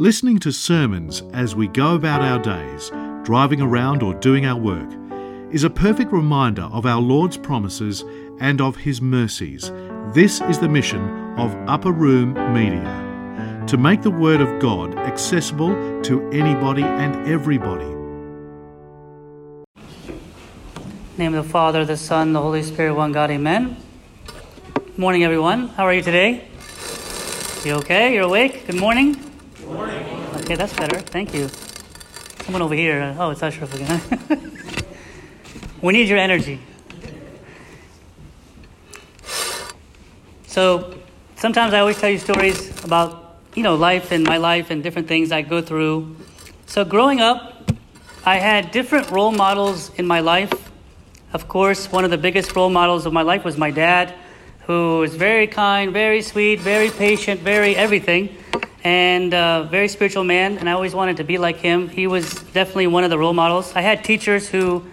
Listening to sermons as we go about our days, driving around or doing our work, is a perfect reminder of our Lord's promises and of His mercies. This is the mission of Upper Room Media to make the Word of God accessible to anybody and everybody. name of the Father, the Son, the Holy Spirit, one God, amen. Good Morning, everyone. How are you today? You okay? You're awake? Good morning? Okay, that's better. Thank you. Someone over here. Oh, it's Ashraf again. we need your energy. So, sometimes I always tell you stories about, you know, life and my life and different things I go through. So, growing up, I had different role models in my life of course, one of the biggest role models of my life was my dad, who was very kind, very sweet, very patient, very everything, and a very spiritual man. And I always wanted to be like him. He was definitely one of the role models. I had teachers who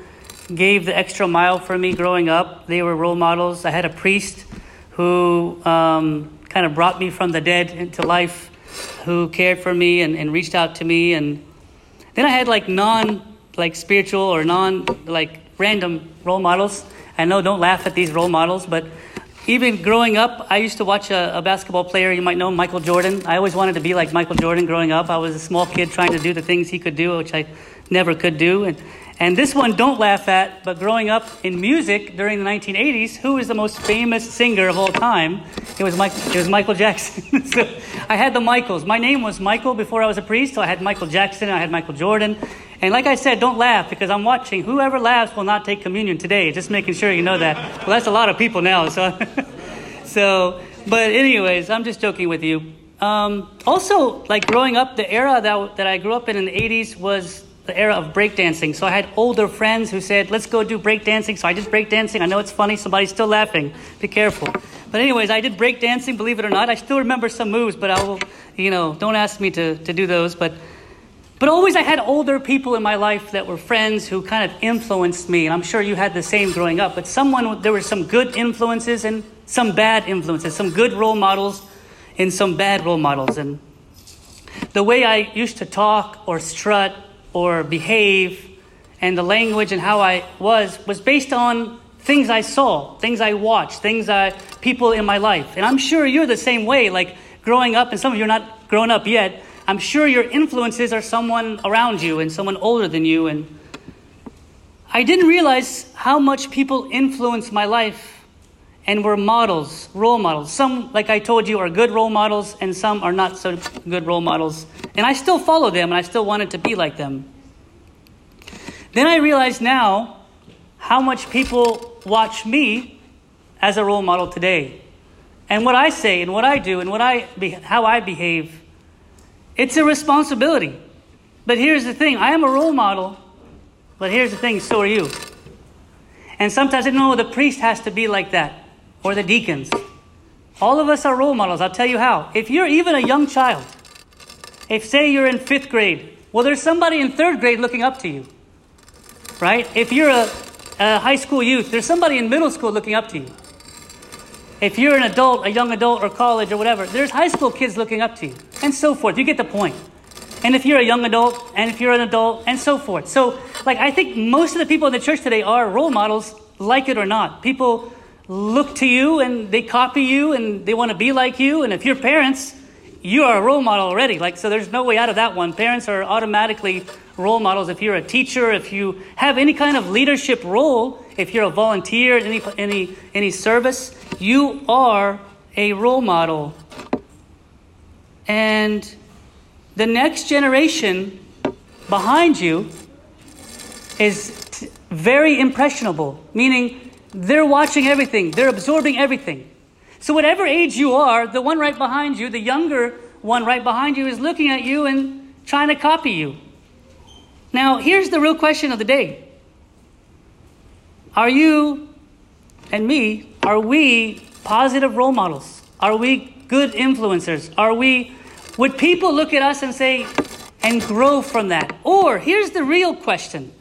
gave the extra mile for me growing up. They were role models. I had a priest who um, kind of brought me from the dead into life, who cared for me and, and reached out to me. And then I had like non like spiritual or non like random role models. I know, don't laugh at these role models, but even growing up, I used to watch a, a, basketball player you might know, Michael Jordan. I always wanted to be like Michael Jordan growing up. I was a small kid trying to do the things he could do, which I never could do. And, and this one, don't laugh at, but growing up in music during the 1980s, who was the most famous singer of all time? It was, Mike, it was Michael Jackson. so I had the Michaels. My name was Michael before I was a priest, so I had Michael Jackson, I had Michael Jordan. And like I said, don't laugh because I'm watching. Whoever laughs will not take communion today. Just making sure you know that. Well, that's a lot of people now. So, so but anyways, I'm just joking with you. Um, also, like growing up, the era that, that I grew up in in the 80s was the era of breakdancing. So I had older friends who said, let's go do breakdancing. So I did breakdancing. I know it's funny. Somebody's still laughing. Be careful. But anyways, I did breakdancing, believe it or not. I still remember some moves, but I will, you know, don't ask me to, to do those. But but always I had older people in my life that were friends who kind of influenced me. And I'm sure you had the same growing up. But someone, there were some good influences and some bad influences, some good role models and some bad role models. And the way I used to talk or strut or behave and the language and how I was was based on things I saw, things I watched, things I, people in my life. And I'm sure you're the same way, like growing up, and some of you are not grown up yet, I'm sure your influences are someone around you and someone older than you. And I didn't realize how much people influence my life and were models, role models. Some, like I told you, are good role models, and some are not so good role models. And I still follow them, and I still wanted to be like them. Then I realize now how much people watch me as a role model today. And what I say, and what I do, and what I, how I behave it's a responsibility. But here's the thing I am a role model, but here's the thing so are you. And sometimes I know the priest has to be like that, or the deacons. All of us are role models. I'll tell you how. If you're even a young child, if say you're in fifth grade, well, there's somebody in third grade looking up to you, right? If you're a, a high school youth, there's somebody in middle school looking up to you. If you're an adult, a young adult, or college, or whatever, there's high school kids looking up to you, and so forth. You get the point. And if you're a young adult, and if you're an adult, and so forth. So, like, I think most of the people in the church today are role models, like it or not. People look to you and they copy you and they want to be like you. And if you're parents, you are a role model already. Like, so there's no way out of that one. Parents are automatically role models. If you're a teacher, if you have any kind of leadership role, if you're a volunteer in any, any, any service, you are a role model. And the next generation behind you is t- very impressionable, meaning they're watching everything, they're absorbing everything. So, whatever age you are, the one right behind you, the younger one right behind you, is looking at you and trying to copy you. Now, here's the real question of the day Are you and me, are we positive role models? Are we good influencers? Are we, would people look at us and say, and grow from that? Or here's the real question,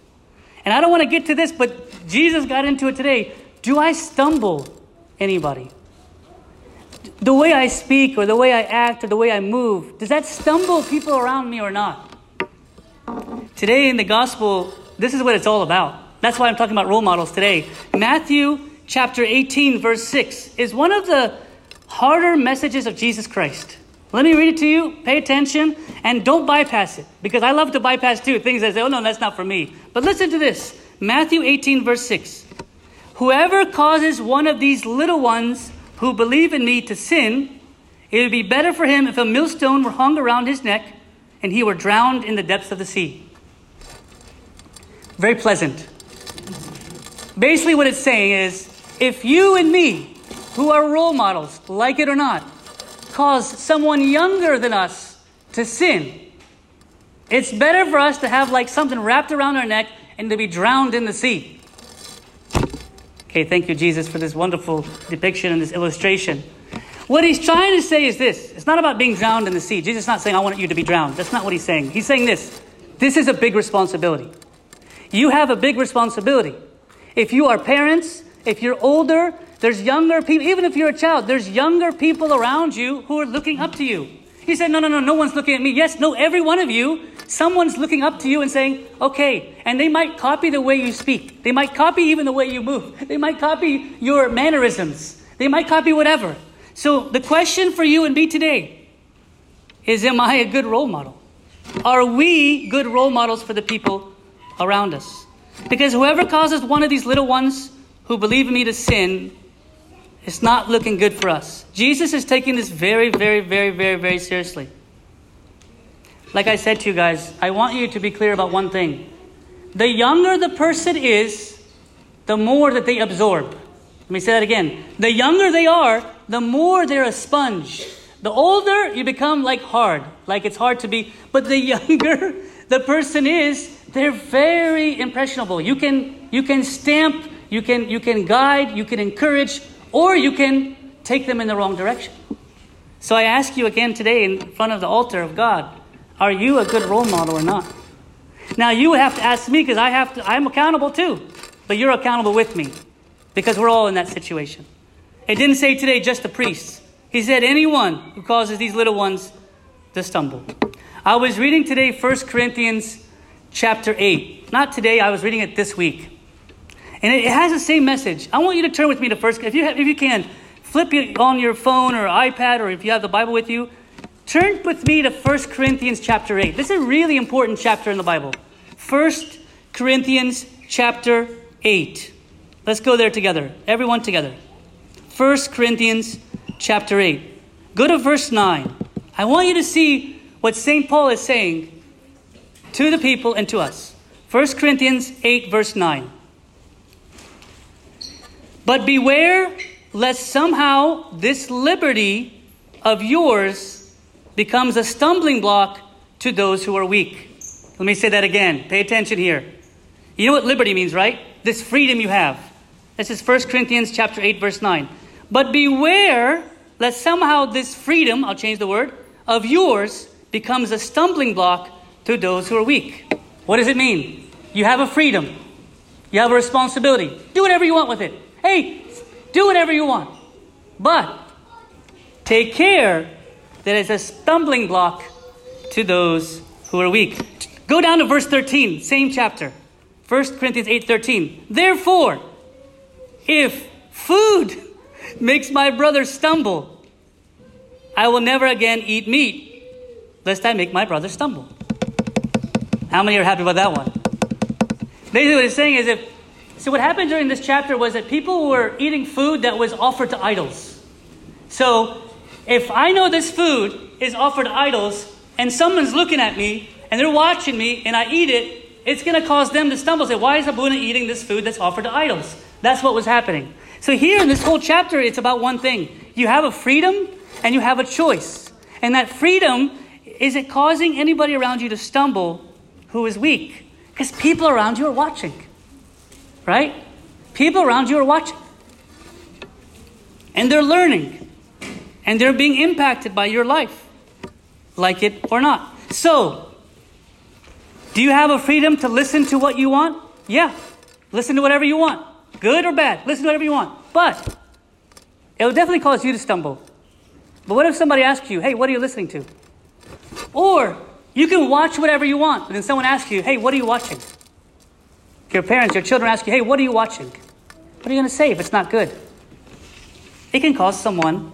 and I don't want to get to this, but Jesus got into it today. Do I stumble anybody? the way I speak or the way I act or the way I move, does that stumble people around me or not? Today in the gospel, this is what it's all about. That's why I'm talking about role models today. Matthew chapter 18, verse 6 is one of the harder messages of Jesus Christ. Let me read it to you. Pay attention and don't bypass it because I love to bypass too things that say, oh no, that's not for me. But listen to this Matthew 18, verse 6. Whoever causes one of these little ones who believe in me to sin, it would be better for him if a millstone were hung around his neck and he were drowned in the depths of the sea. Very pleasant. Basically, what it's saying is if you and me, who are role models, like it or not, cause someone younger than us to sin, it's better for us to have like something wrapped around our neck and to be drowned in the sea. Okay, thank you, Jesus, for this wonderful depiction and this illustration. What he's trying to say is this it's not about being drowned in the sea. Jesus is not saying, I want you to be drowned. That's not what he's saying. He's saying this this is a big responsibility. You have a big responsibility. If you are parents, if you're older, there's younger people, even if you're a child, there's younger people around you who are looking up to you. He said, No, no, no, no one's looking at me. Yes, no, every one of you someone's looking up to you and saying, okay, and they might copy the way you speak. They might copy even the way you move. They might copy your mannerisms. They might copy whatever. So the question for you and me today is Am I a good role model? Are we good role models for the people around us? Because whoever causes one of these little ones who believe in me to sin, it's not looking good for us. Jesus is taking this very, very, very, very, very seriously. Like I said to you guys, I want you to be clear about one thing. The younger the person is, the more that they absorb. Let me say that again. The younger they are, the more they're a sponge. The older you become like hard, like it's hard to be. But the younger the person is, they're very impressionable. You can you can stamp, you can you can guide, you can encourage, or you can take them in the wrong direction. So I ask you again today in front of the altar of God, are you a good role model or not? Now you have to ask me because I have to I'm accountable too. But you're accountable with me because we're all in that situation. It didn't say today just the priests. He said anyone who causes these little ones to stumble. I was reading today 1 Corinthians chapter 8. Not today, I was reading it this week. And it has the same message. I want you to turn with me to first if you have, if you can flip it on your phone or iPad or if you have the Bible with you Turn with me to 1 Corinthians chapter 8. This is a really important chapter in the Bible. 1 Corinthians chapter 8. Let's go there together. Everyone together. 1 Corinthians chapter 8. Go to verse 9. I want you to see what St. Paul is saying to the people and to us. 1 Corinthians 8, verse 9. But beware lest somehow this liberty of yours becomes a stumbling block to those who are weak. Let me say that again. Pay attention here. You know what liberty means, right? This freedom you have. This is 1 Corinthians chapter 8 verse 9. But beware lest somehow this freedom, I'll change the word, of yours becomes a stumbling block to those who are weak. What does it mean? You have a freedom. You have a responsibility. Do whatever you want with it. Hey, do whatever you want. But take care that it's a stumbling block to those who are weak. Go down to verse 13, same chapter. 1 Corinthians 8:13. Therefore, if food makes my brother stumble, I will never again eat meat, lest I make my brother stumble. How many are happy about that one? Basically, what he's saying is if so what happened during this chapter was that people were eating food that was offered to idols. So if I know this food is offered to idols and someone's looking at me and they're watching me and I eat it, it's going to cause them to stumble. Say, why is Abuna eating this food that's offered to idols? That's what was happening. So here in this whole chapter, it's about one thing. You have a freedom and you have a choice. And that freedom, is it causing anybody around you to stumble who is weak? Because people around you are watching. Right? People around you are watching. And they're learning and they're being impacted by your life, like it or not. So, do you have a freedom to listen to what you want? Yeah. Listen to whatever you want. Good or bad, listen to whatever you want. But it will definitely cause you to stumble. But what if somebody asks you, hey, what are you listening to? Or you can watch whatever you want, but then someone asks you, hey, what are you watching? Your parents, your children ask you, hey, what are you watching? What are you going to say if it's not good? It can cause someone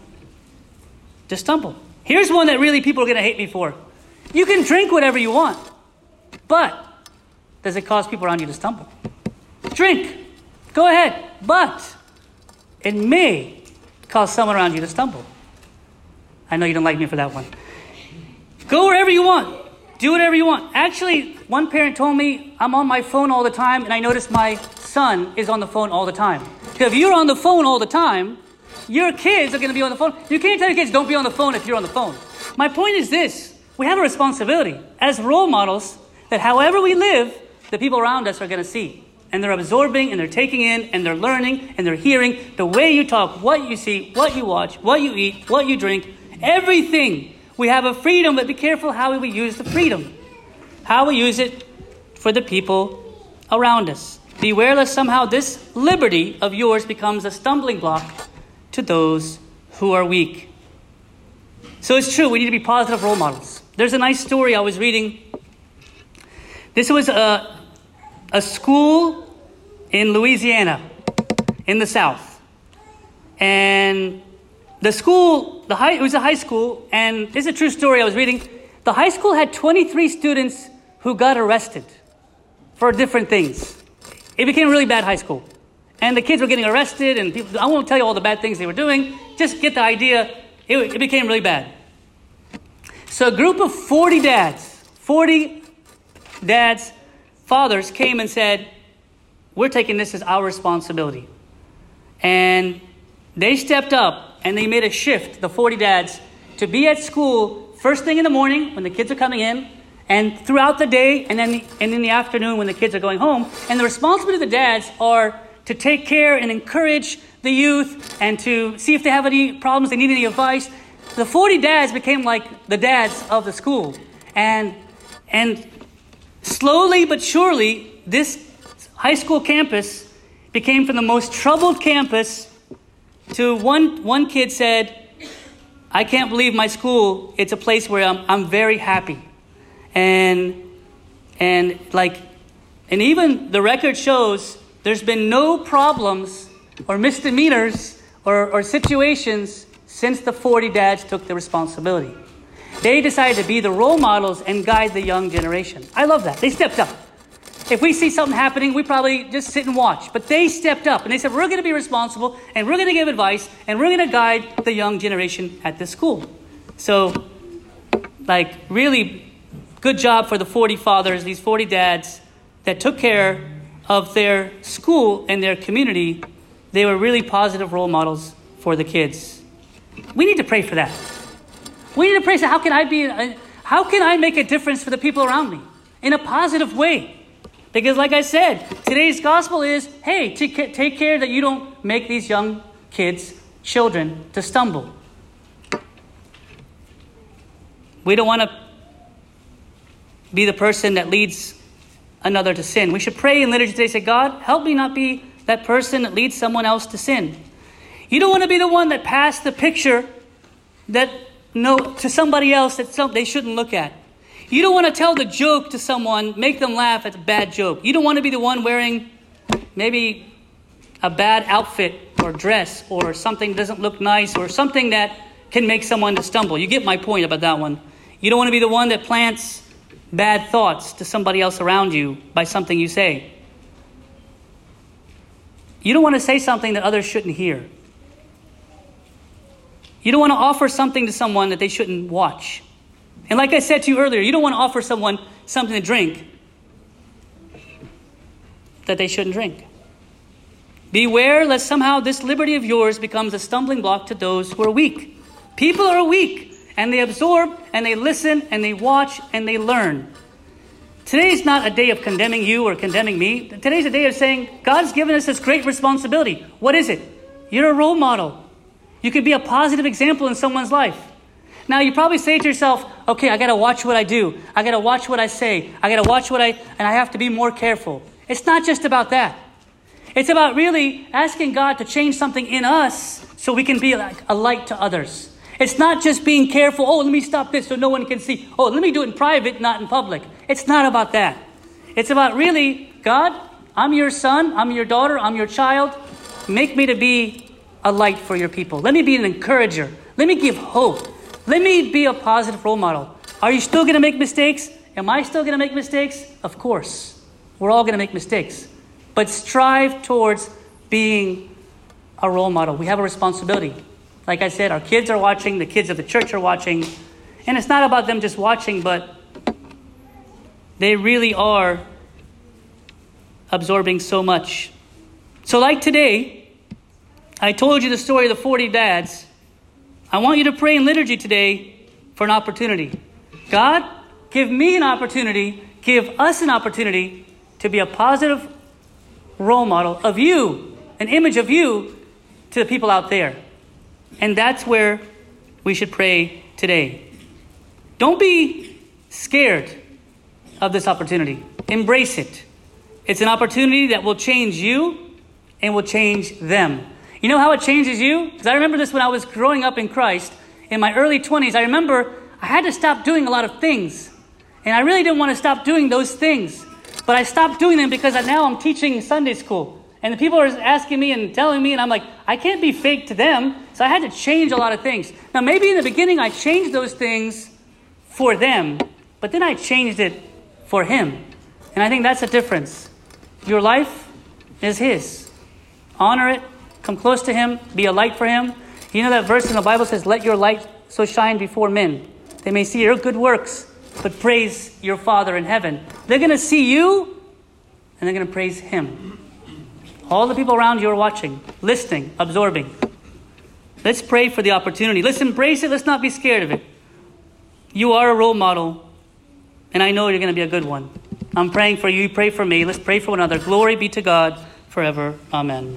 to stumble. Here's one that really people are going to hate me for. You can drink whatever you want, but does it cause people around you to stumble? Drink. Go ahead. But it may cause someone around you to stumble. I know you don't like me for that one. Go wherever you want. Do whatever you want. Actually, one parent told me I'm on my phone all the time, and I notice my son is on the phone all the time. If you're on the phone all the time, your kids are going to be on the phone. You can't tell your kids don't be on the phone if you're on the phone. My point is this we have a responsibility as role models that however we live, the people around us are going to see. And they're absorbing and they're taking in and they're learning and they're hearing the way you talk, what you see, what you watch, what you eat, what you drink, everything. We have a freedom, but be careful how we use the freedom. How we use it for the people around us. Beware lest somehow this liberty of yours becomes a stumbling block to those who are weak. So it's true, we need to be positive role models. There's a nice story I was reading. This was a, a school in Louisiana, in the South. And the school, the high, it was a high school, and this is a true story I was reading. The high school had 23 students who got arrested for different things. It became a really bad high school. And the kids were getting arrested, and people, I won't tell you all the bad things they were doing. Just get the idea. It, it became really bad. So a group of 40 dads, 40 dads, fathers came and said, We're taking this as our responsibility. And they stepped up and they made a shift, the 40 dads, to be at school first thing in the morning when the kids are coming in, and throughout the day, and then and in the afternoon when the kids are going home. And the responsibility of the dads are to take care and encourage the youth and to see if they have any problems, they need any advice. The 40 dads became like the dads of the school. And, and slowly but surely, this high school campus became from the most troubled campus to one, one kid said, I can't believe my school, it's a place where I'm, I'm very happy. And, and like, and even the record shows there's been no problems or misdemeanors or, or situations since the 40 dads took the responsibility. They decided to be the role models and guide the young generation. I love that. They stepped up. If we see something happening, we probably just sit and watch. But they stepped up and they said, We're going to be responsible and we're going to give advice and we're going to guide the young generation at this school. So, like, really good job for the 40 fathers, these 40 dads that took care of their school and their community, they were really positive role models for the kids. We need to pray for that. We need to pray. So how can I be? Uh, how can I make a difference for the people around me in a positive way? Because, like I said, today's gospel is, hey, take, take care that you don't make these young kids, children, to stumble. We don't want to be the person that leads another to sin. We should pray in liturgy today, say, God, help me not be that person that leads someone else to sin. You don't want to be the one that passed the picture that no to somebody else that some, they shouldn't look at. You don't want to tell the joke to someone, make them laugh at a bad joke. You don't want to be the one wearing maybe a bad outfit or dress or something that doesn't look nice or something that can make someone to stumble. You get my point about that one. You don't want to be the one that plants bad thoughts to somebody else around you by something you say. You don't want to say something that others shouldn't hear. You don't want to offer something to someone that they shouldn't watch. And like I said to you earlier, you don't want to offer someone something to drink that they shouldn't drink. Beware lest somehow this liberty of yours becomes a stumbling block to those who are weak. People are weak and they absorb and they listen and they watch and they learn. Today is not a day of condemning you or condemning me. Today's a day of saying, God's given us this great responsibility. What is it? You're a role model. You could be a positive example in someone's life. Now, you probably say to yourself, okay, I got to watch what I do. I got to watch what I say. I got to watch what I, and I have to be more careful. It's not just about that. It's about really asking God to change something in us so we can be like a light to others. It's not just being careful, oh, let me stop this so no one can see. Oh, let me do it in private, not in public. It's not about that. It's about really, God, I'm your son, I'm your daughter, I'm your child. Make me to be a light for your people. Let me be an encourager. Let me give hope. Let me be a positive role model. Are you still going to make mistakes? Am I still going to make mistakes? Of course. We're all going to make mistakes. But strive towards being a role model. We have a responsibility. Like I said, our kids are watching, the kids of the church are watching. And it's not about them just watching, but they really are absorbing so much. So, like today, I told you the story of the 40 dads. I want you to pray in liturgy today for an opportunity. God, give me an opportunity, give us an opportunity to be a positive role model of you, an image of you to the people out there. And that's where we should pray today. Don't be scared of this opportunity, embrace it. It's an opportunity that will change you and will change them. You know how it changes you? Because I remember this when I was growing up in Christ in my early 20s. I remember I had to stop doing a lot of things. And I really didn't want to stop doing those things. But I stopped doing them because now I'm teaching Sunday school. And the people are asking me and telling me, and I'm like, I can't be fake to them. So I had to change a lot of things. Now, maybe in the beginning I changed those things for them, but then I changed it for Him. And I think that's the difference. Your life is His. Honor it, come close to Him, be a light for Him. You know that verse in the Bible says, Let your light so shine before men. They may see your good works but praise your Father in heaven. They're going to see you and they're going to praise Him. All the people around you are watching, listening, absorbing. Let's pray for the opportunity. Let's embrace it. Let's not be scared of it. You are a role model, and I know you're going to be a good one. I'm praying for you. You pray for me. Let's pray for one another. Glory be to God forever. Amen.